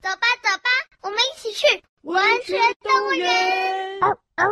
走吧，走吧，我们一起去文学动物园。哦哦，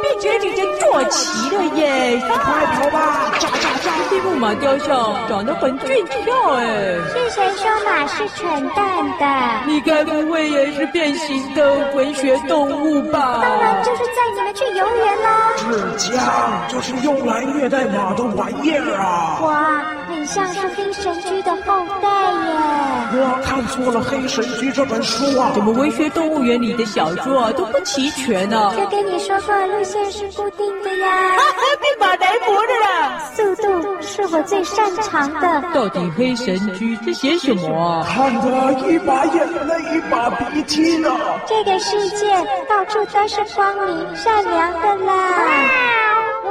变节已经坐齐了耶！快跑吧！喳喳喳！这木马雕像长得很俊俏哎。是谁说马是蠢蛋的？你该不会也是变形的文学动物吧？当然就是载你们去游园啦。纸浆就是用来虐待马的玩意儿啊！哇，很像是黑神驹的后代耶！我看错了《黑神驹》这本书啊！怎么文学动物园里的小说都不齐全呢？就跟你说过，路线是固定的呀。变马来博的啦！速度是我最擅长的。到底《黑神驹》在写什么啊？看得一把眼泪一把鼻涕呢。这个世界到处都是光明善良的啦。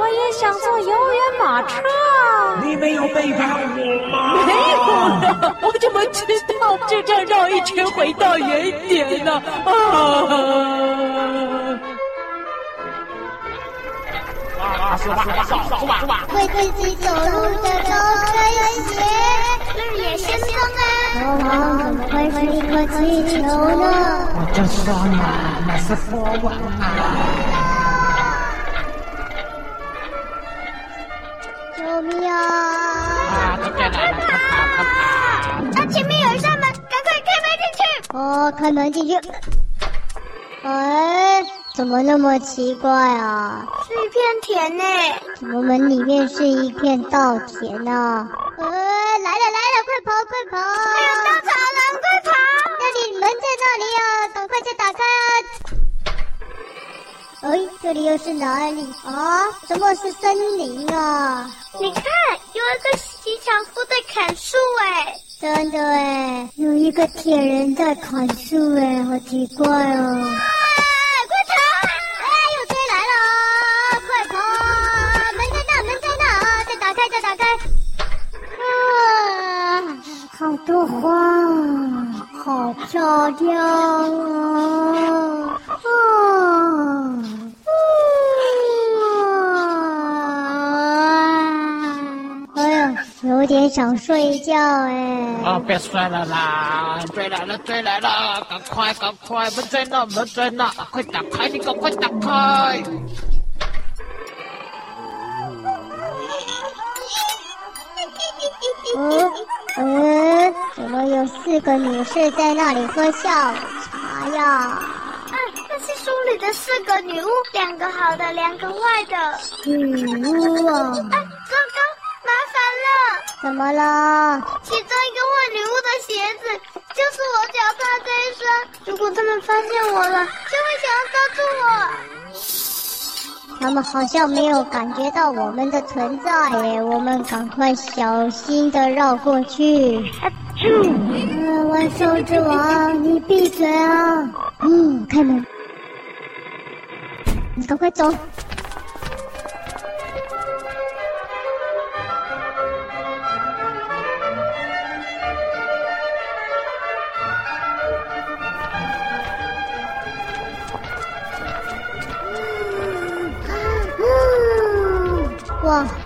我也想坐游园马车。你没有背叛我吗？没有了，我怎么知道？就这样绕一圈回到原点呢？啊！啊！是吧？是吧？是吧？是吧？会自己走路的高跟鞋，绿野仙踪啊！国王怎么会是一颗气球呢？我就说嘛，那是国王啊！救命啊！快跑！快跑！那前面有一扇门，赶快开门进去。哦，开门进去。哎，怎么那么奇怪啊？是一片田呢。怎么门里面是一片稻田呢？呃，这里又是哪里啊？怎么是森林啊？你看，有一个骑樵夫在砍树哎！真的哎，有一个铁人在砍树哎，好奇怪哦！啊，快跑！哎，又追来了！快跑！门在那，门在那！再打开，再打开！啊，好多花，好漂亮啊！啊。有点想睡觉哎！啊，别睡了啦！追来了，追来了！赶快，赶快！门在那，门在那！快打开，你赶快打开！嗯嗯，怎么有四个女士在那里喝下午茶呀？啊，那是书里的四个女巫，两个好的，两个坏的。女巫啊！怎么了？其中一个换礼物的鞋子就是我脚上这一双，如果他们发现我了，就会想要抓住我。他们好像没有感觉到我们的存在耶，我们赶快小心的绕过去。啊，嗯，万兽之王，你闭嘴啊！嗯，开门，你赶快走。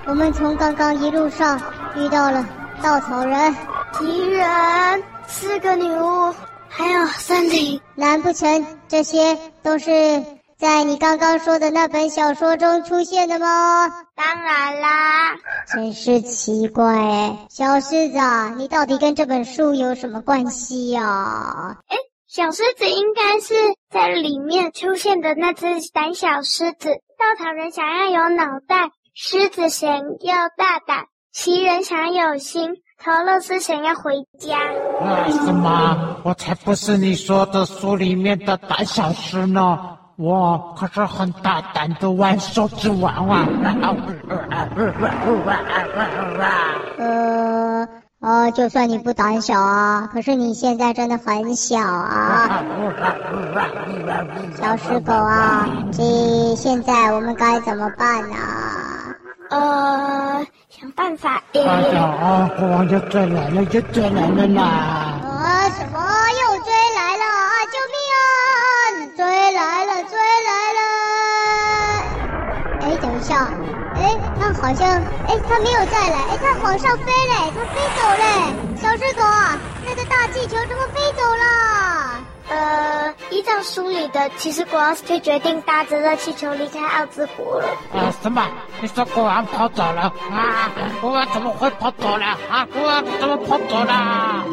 我们从刚刚一路上遇到了稻草人、敌人、四个女巫，还有森林。难不成这些都是在你刚刚说的那本小说中出现的吗？当然啦！真是奇怪哎，小狮子啊，你到底跟这本书有什么关系呀？哎，小狮子应该是在里面出现的那只胆小狮子。稻草人想要有脑袋。狮子想要大胆，奇人想要有心，桃乐斯想要回家。啊，什么？我才不是你说的书里面的胆小狮呢！我可是很大胆的万兽之王啊！呃，呃，就算你不胆小啊，可是你现在真的很小啊！小狮狗啊，这现在我们该怎么办呢？呃，想办法。哎呀啊！国王又追来了，又追来了啦！啊，什么又追来了啊？救命啊！追来了，追来了！哎，等一下，哎，他好像，哎，他没有再来，哎，他往上飞嘞，他飞走嘞！小狮狗啊，那个大气球怎么飞走了？呃依照书里的，其实国王就决定搭着热气球离开奥兹国了。啊，什么？你说国王跑走了？啊，国王怎么会跑走了？啊，国王怎么跑走了？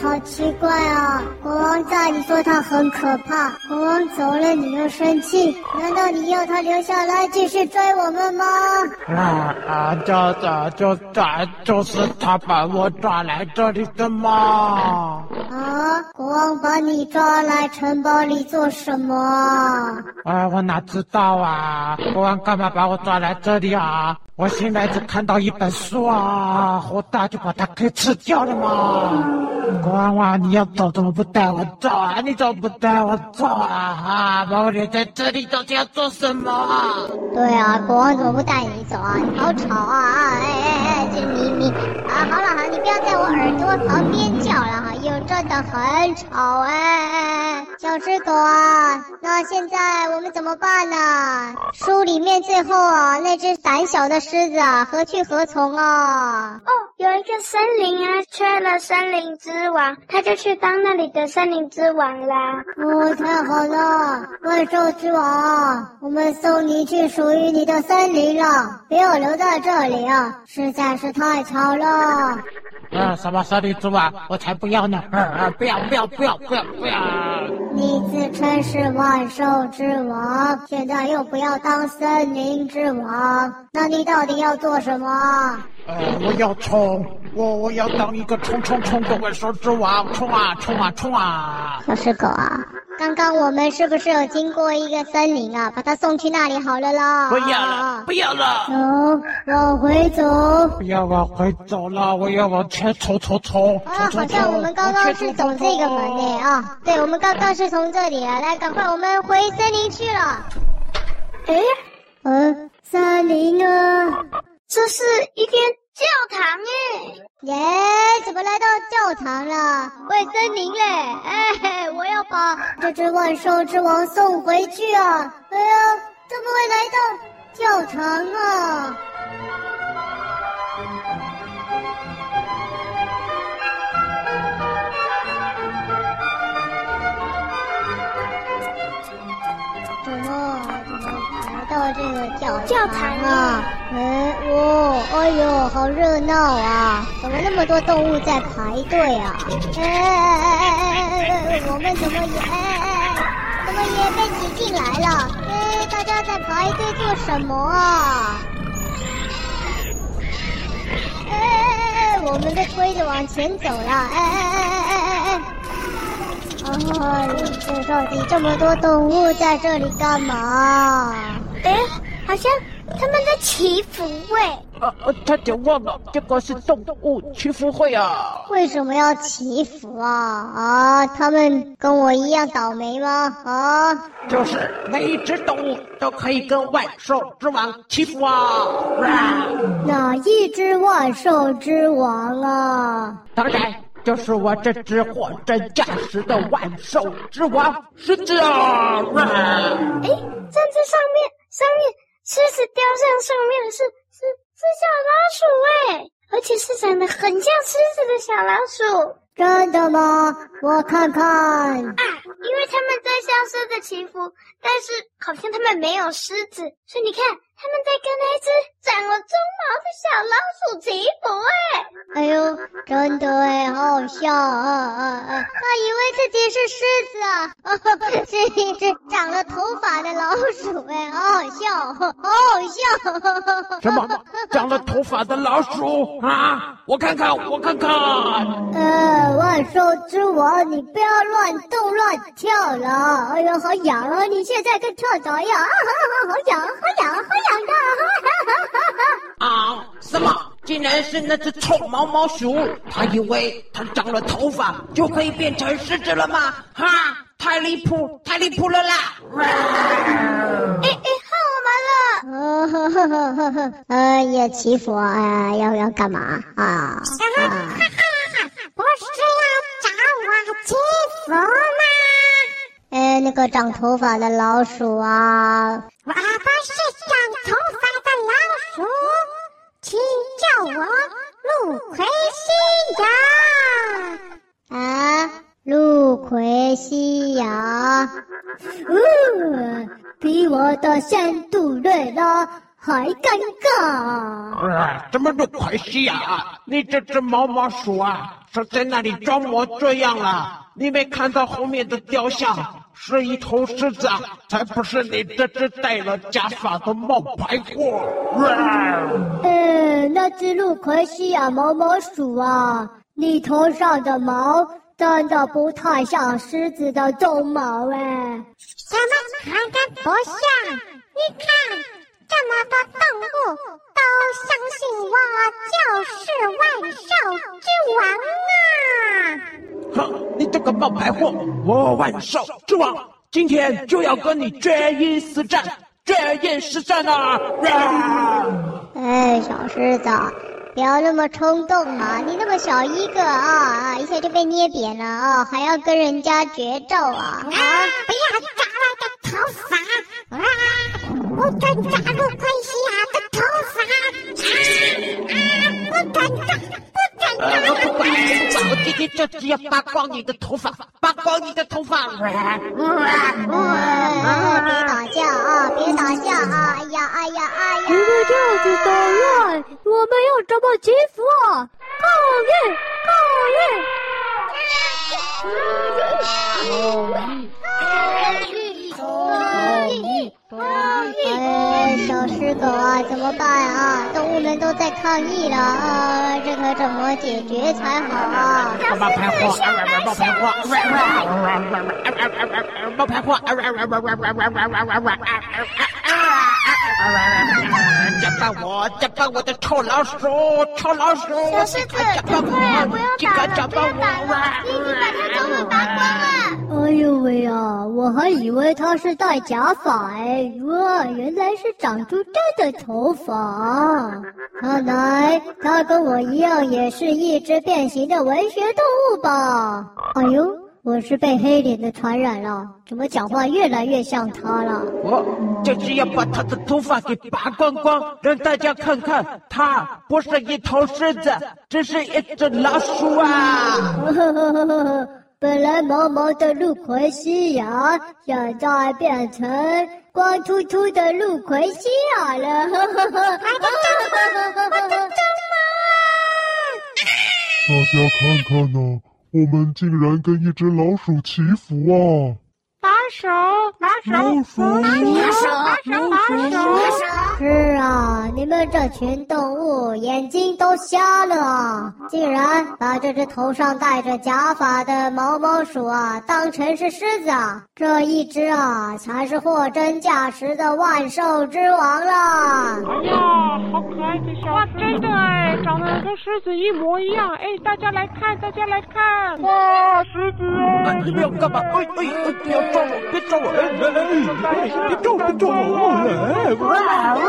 好奇怪啊！国王在，你说他很可怕；国王走了，你又生气。难道你要他留下来继续追我们吗？啊啊！就这就这，就是他把我抓来这里的吗？啊！国王把你抓来城堡里做什么？啊，我哪知道啊！国王干嘛把我抓来这里啊？我现在只看到一本书啊，好大就把它给吃掉了嘛！国王啊，你要走怎么不带我走啊？你怎么不带我走啊？啊，把我留在这里到底要做什么啊？对啊，国王怎么不带你走啊？你好吵啊！哎哎哎，这咪咪啊！好了好了，你不要在我耳朵旁边叫了哈，又真的很吵哎！小只狗啊，那现在我们怎么办呢？书里面最后啊，那只胆小的。狮子啊，何去何从啊？哦，有一个森林啊，缺了森林之王，他就去当那里的森林之王啦。哦，太好了，怪兽之王，我们送你去属于你的森林了，不要留在这里啊，实在是太吵了。啊，什么森林之王？我才不要呢！啊啊，不要不要不要不要不要！你自称是万兽之王，现在又不要当森林之王，那你到底要做什么？呃，我要冲，我我要当一个冲冲冲的万兽之王，冲啊冲啊冲啊！小狮狗啊。刚刚我们是不是有经过一个森林啊？把它送去那里好了啦！不要了，不要了！走，往回走！不要往回走了，我要往前冲冲冲！啊，好像我们刚刚是走这个门的啊！对，我们刚刚是从这里啊，来，赶快我们回森林去了。哎，嗯，森林啊，这是一间。教堂耶耶，怎么来到教堂了？喂，森林嘞！哎，我要把这只万兽之王送回去啊！哎呀，怎么会来到教堂啊？这个教教堂啊？哎，哦，哎呦，好热闹啊！怎么那么多动物在排队啊？哎哎哎哎哎，我们怎么也哎哎哎，怎么也被挤进来了？哎，大家在排队做什么啊？哎，我们被推着往前走了。哎哎哎哎哎哎哎！啊，这到底这么多动物在这里干嘛？哎，好像。他们在祈福会啊！啊，差点忘了，这个是动物祈福会啊！为什么要祈福啊？啊，他们跟我一样倒霉吗？啊，就是每一只动物都可以跟万兽之王祈福啊！啊，哪一只万兽之王啊？当然就是我这只货真价实的万兽之王狮子啊！哎，站在上面，上面。狮子雕像上面的是是是小老鼠哎，而且是长得很像狮子的小老鼠。真的吗？我看看。啊，因为他们在向狮子祈福，但是好像他们没有狮子，所以你看。他们在跟那只长了鬃毛的小老鼠祈福哎！哎呦，真的哎，好好笑啊啊啊！他以为自己是狮子啊，是一只长了头发的老鼠哎，好好笑，好好笑！什么？长了头发的老鼠啊？我看看，我看看。呃，万兽之王，你不要乱动乱跳了！哎呦，好痒啊！你现在跟跳蚤一样，啊哈哈，好痒，好痒，好痒。的，啊！什么？竟然是那只臭毛毛鼠！他以为他长了头发就可以变成狮子了吗？哈！太离谱，太离谱了啦！哎哎，换我们了！呃呵呵呵呵，呃，要祈福啊？要要干嘛啊？啊！不是要找我祈福吗？呃，那个长头发的老鼠啊？我不是长头发的老鼠，请叫我陆奎西呀。啊，陆奎西呀。嗯，比我的仙杜瑞拉还尴尬。啊，怎么陆奎西呀？你这只毛毛鼠啊！是在那里装模作样了？你没看到后面的雕像是一头狮子，才不是你这只戴了假发的冒牌货！嗯，那只陆奎西亚毛毛鼠啊，你头上的毛真的不太像狮子的鬃毛哎。什么长得不像？你看，这么多动物。都相信我就是万兽之王啊！哼，你这个冒牌货！我万兽之王今天就要跟你决一死战，决一死战啊！哎，小狮子，不要那么冲动嘛！你那么小一个啊啊，一下就被捏扁了啊，还要跟人家决斗啊！啊，不要抓我的头发！我专抓陆奎西亚的头发啊啊我敢扎扎！不管，我今天就只要扒光你的头发，扒光你的头发！别打架啊！别打架啊！哎呀哎呀哎呀！你们这样子捣乱，我们要怎么祈福啊？抗议！抗小狮狗啊，怎么办啊？动物们都在抗议了啊，这可怎么解决才好啊？冒牌货！冒牌货！冒牌货！我，假扮我的臭老鼠，臭老鼠！小狮子，快不要打了，别打了，你把它头发拔光了。哎呦喂呀，我还以为他是戴假发哎，哇，原来是长出真的头发。看来他跟我一样，也是一只变形的文学动物吧？哎呦！我是被黑脸的传染了，怎么讲话越来越像他了？我就是要把他的头发给拔光光，让大家看看，他不是一头狮子，只是一只老鼠啊！本来毛毛的陆葵西亚，现在变成光秃秃的陆葵西亚了！哈哈哈哈哈哈！大家看看呢。我们竟然跟一只老鼠祈福啊！把手，把手，老鼠，把手，把手，把手。是啊，你们这群动物眼睛都瞎了啊！竟然把这只头上戴着假发的毛毛鼠啊当成是狮子啊！这一只啊才是货真价实的万兽之王了！哎呀，好可爱的小哇，真的哎，长得跟狮子一模一样！哎，大家来看，大家来看！哇，狮子哎！你们要干嘛？哎哎哎，不要抓我，别抓我！哎哎哎，别抓，别抓我！哎，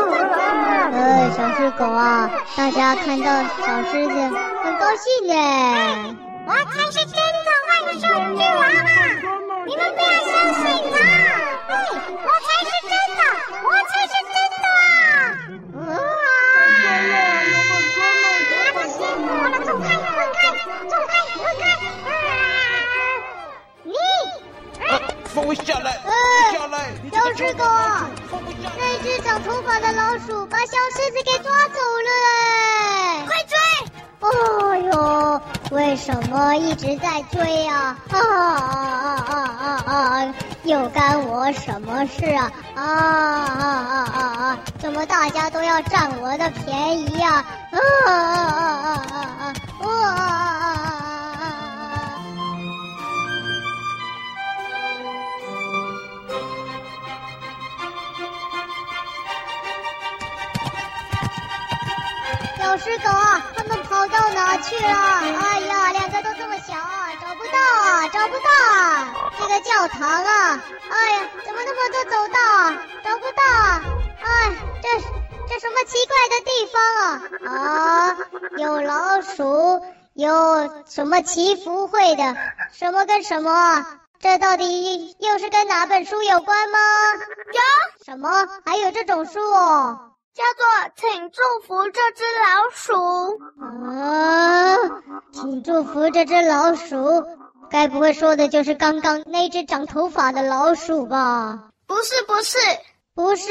呃，小狮狗啊，大家看到小狮子很高兴耶！我才是真的万兽之王啊！你们不要相信他！对，我才是真的，我才是真的。啊！哇！太辛苦了，走开，走开，走开，滚开！你，放我下来！下来！小狮狗！只长头发的老鼠把小狮子给抓走了哎！快追！哦呦，为什么一直在追啊？啊啊啊啊啊啊！又干我什么事啊？啊啊啊啊啊！怎么大家都要占我的便宜呀？啊啊啊啊啊啊！啊！小狮狗啊，他们跑到哪去了？哎呀，两个都这么小啊，找不到啊，找不到啊！这个教堂啊，哎呀，怎么那么多走道啊？找不到啊！哎，这这什么奇怪的地方啊？啊，有老鼠，有什么祈福会的？什么跟什么？这到底又是跟哪本书有关吗？有。什么？还有这种书哦？叫做“请祝福这只老鼠”。啊，请祝福这只老鼠，该不会说的就是刚刚那只长头发的老鼠吧？不是，不是，不是。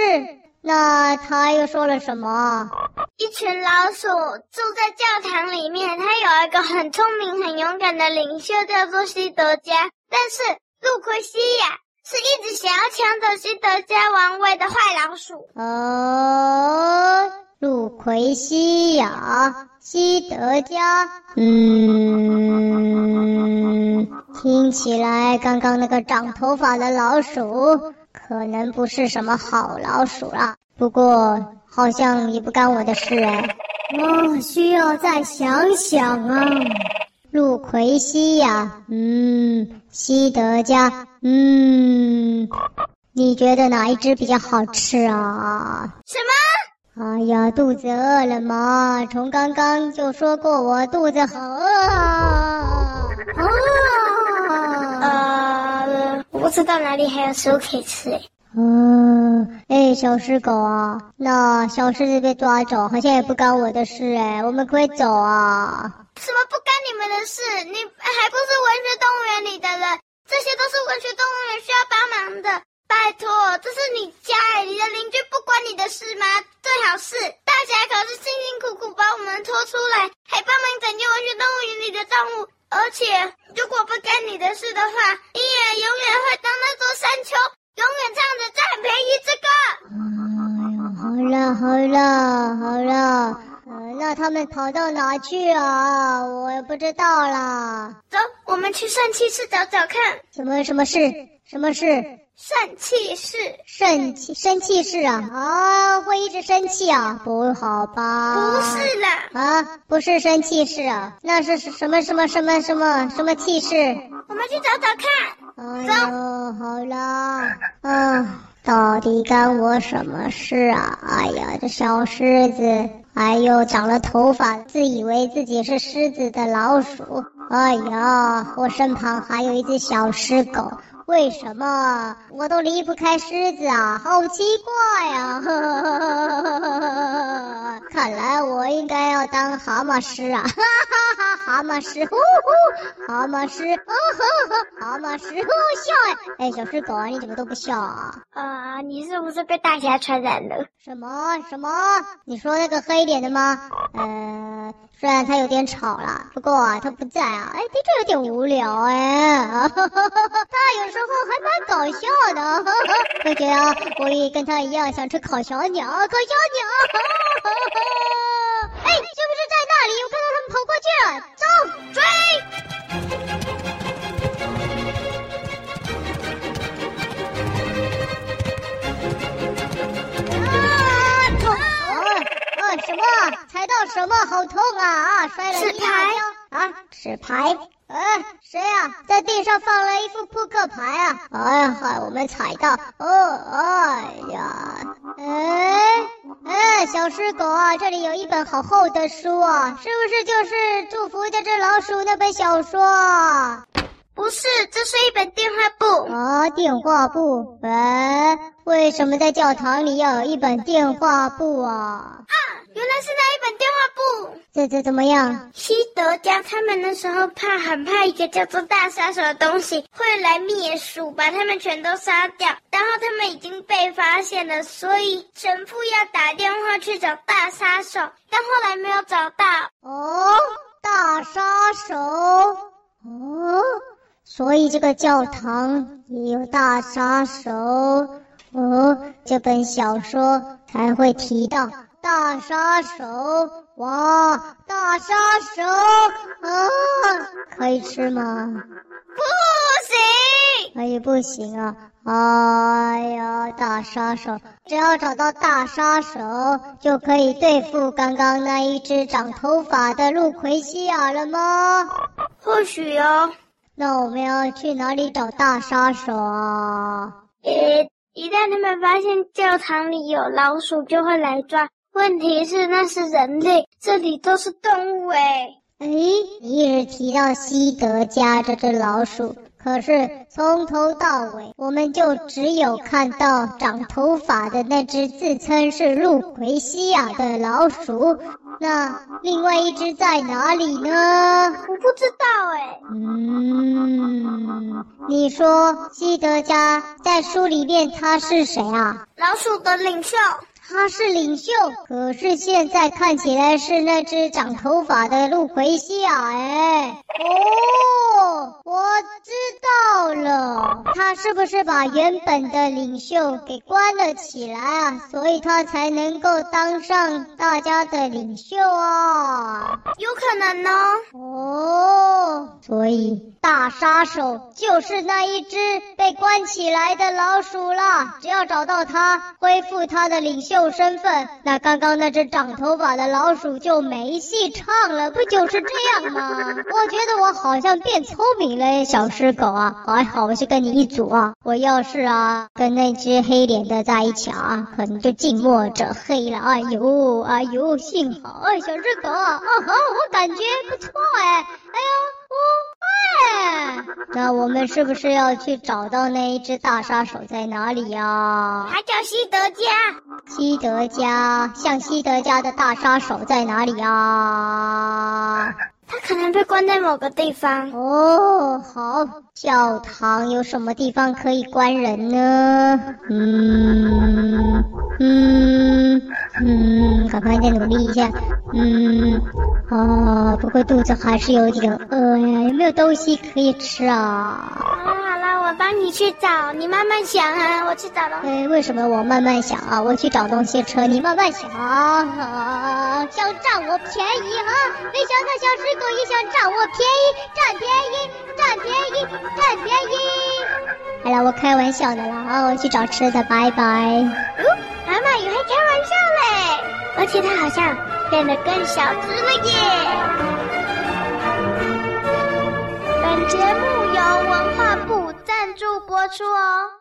那他又说了什么？一群老鼠住在教堂里面，他有一个很聪明、很勇敢的领袖，叫做西德加。但是路奎西亚是一直想要抢走西德加王位的坏老鼠。哦，路奎西亚，西德加，嗯，听起来刚刚那个长头发的老鼠可能不是什么好老鼠啦。不过好像也不干我的事哎。哦，需要再想想啊。路奎西亚，嗯，西德加，嗯，你觉得哪一只比较好吃啊？什么？哎呀，肚子饿了吗？从刚刚就说过我肚子好饿啊！啊，呃，我不知道哪里还有食物可以吃诶。嗯，哎，小狮狗啊，那小狮子被抓走，好像也不干我的事哎，我们可以走啊。什么不干你们的事？你还不是文学动物园里的人，这些都是文学动物园需要帮忙的。拜托，这是你家哎，你的邻居不关你的事吗？最好是，大家可是辛辛苦苦把我们拖出来，还帮忙拯救文学动物园里的动物。而且，如果不干你的事的话，你也永远会当那座山丘，永远好了好了。那他们跑到哪去啊？我也不知道啦。走，我们去圣气室找找看。什么什么事？什么事？圣气室。圣气生气室啊？啊，会一直生气啊？不好吧？不是啦。啊，不是生气室啊？那是什么什么什么什么什么气室？我们去找找看。哎呦，好啦，啊，到底干我什么事啊？哎呀，这小狮子。哎呦长了头发、自以为自己是狮子的老鼠。哎呀，我身旁还有一只小狮狗，为什么我都离不开狮子啊？好奇怪呀！呵呵呵呵呵呵呵，看来我应该要当蛤蟆师啊！哈哈哈，蛤蟆师，呼呼，蛤蟆师，哦呵呵，蛤蟆师，呼笑哎！哎，小狮狗啊，你怎么都不笑啊？啊，你是不是被大侠传染了？什么什么？你说那个黑脸的吗？呃，虽然他有点吵了，不过啊，他不在啊，哎，的确有点无聊哎。啊哈哈哈他有时候还蛮搞笑的，我觉得我也跟他一样想吃烤小鸟，烤小鸟。哎，牌？哎，谁啊？在地上放了一副扑克牌啊！哎呀，害我们踩到！哦，哎呀，哎哎，小狮狗啊，这里有一本好厚的书啊，是不是就是祝福这只老鼠那本小说啊？不是，这是一本电话簿啊！电话簿？哎，为什么在教堂里要有一本电话簿啊？啊，原来是那一本电话簿。这这怎么样？西德家他们那时候怕，很怕一个叫做大杀手的东西会来灭鼠，把他们全都杀掉。然后他们已经被发现了，所以神父要打电话去找大杀手，但后来没有找到。哦，大杀手？哦。所以这个教堂也有大杀手哦，这本小说才会提到大杀手。哇，大杀手啊，可以吃吗？不行，可以不行啊！哎呀，大杀手，只要找到大杀手，就可以对付刚刚那一只长头发的路奎西亚了吗？或许哦。那我们要去哪里找大杀手啊？呃，一旦他们发现教堂里有老鼠，就会来抓。问题是那是人类，这里都是动物诶。诶，你一直提到西德加这只老鼠，可是从头到尾，我们就只有看到长头发的那只自称是路奎西亚的老鼠。那另外一只在哪里呢？我不知道哎。嗯，你说西德加在书里面他是谁啊？老鼠的领袖。他是领袖，可是现在看起来是那只长头发的路奎西亚。哎，哦，我知道了，他是不是把原本的领袖给关了起来啊？所以他才能够当上大家的领袖啊？有可能呢。哦，所以大杀手就是那一只被关起来的老鼠了。只要找到他，恢复他的领袖。身份，那刚刚那只长头发的老鼠就没戏唱了，不就是这样吗？我觉得我好像变聪明了，小狮狗啊，还好我是跟你一组啊。我要是啊跟那只黑脸的在一起啊，可能就近墨者黑了。哎呦哎呦，幸好哎，小狮狗啊，哦吼，我感觉不错哎，哎呦。哦，那我们是不是要去找到那一只大杀手在哪里呀？他叫西德加。西德加，像西德加的大杀手在哪里呀？他可能被关在某个地方。哦，好，教堂有什么地方可以关人呢？嗯嗯嗯，赶快再努力一下。嗯。哦，不过肚子还是有点饿呀，有没有东西可以吃啊？好了好了，我帮你去找，你慢慢想啊，我去找东西。哎，为什么我慢慢想啊？我去找东西吃，你慢慢想啊，想占我便宜啊？没想到小狮狗也想占我便宜，占便宜，占便宜，占便宜。好了，我开玩笑的了啊，我去找吃的，拜拜。哦，妈妈也还开玩笑嘞，而且它好像。变得更小只了耶！本节目由文化部赞助播出哦。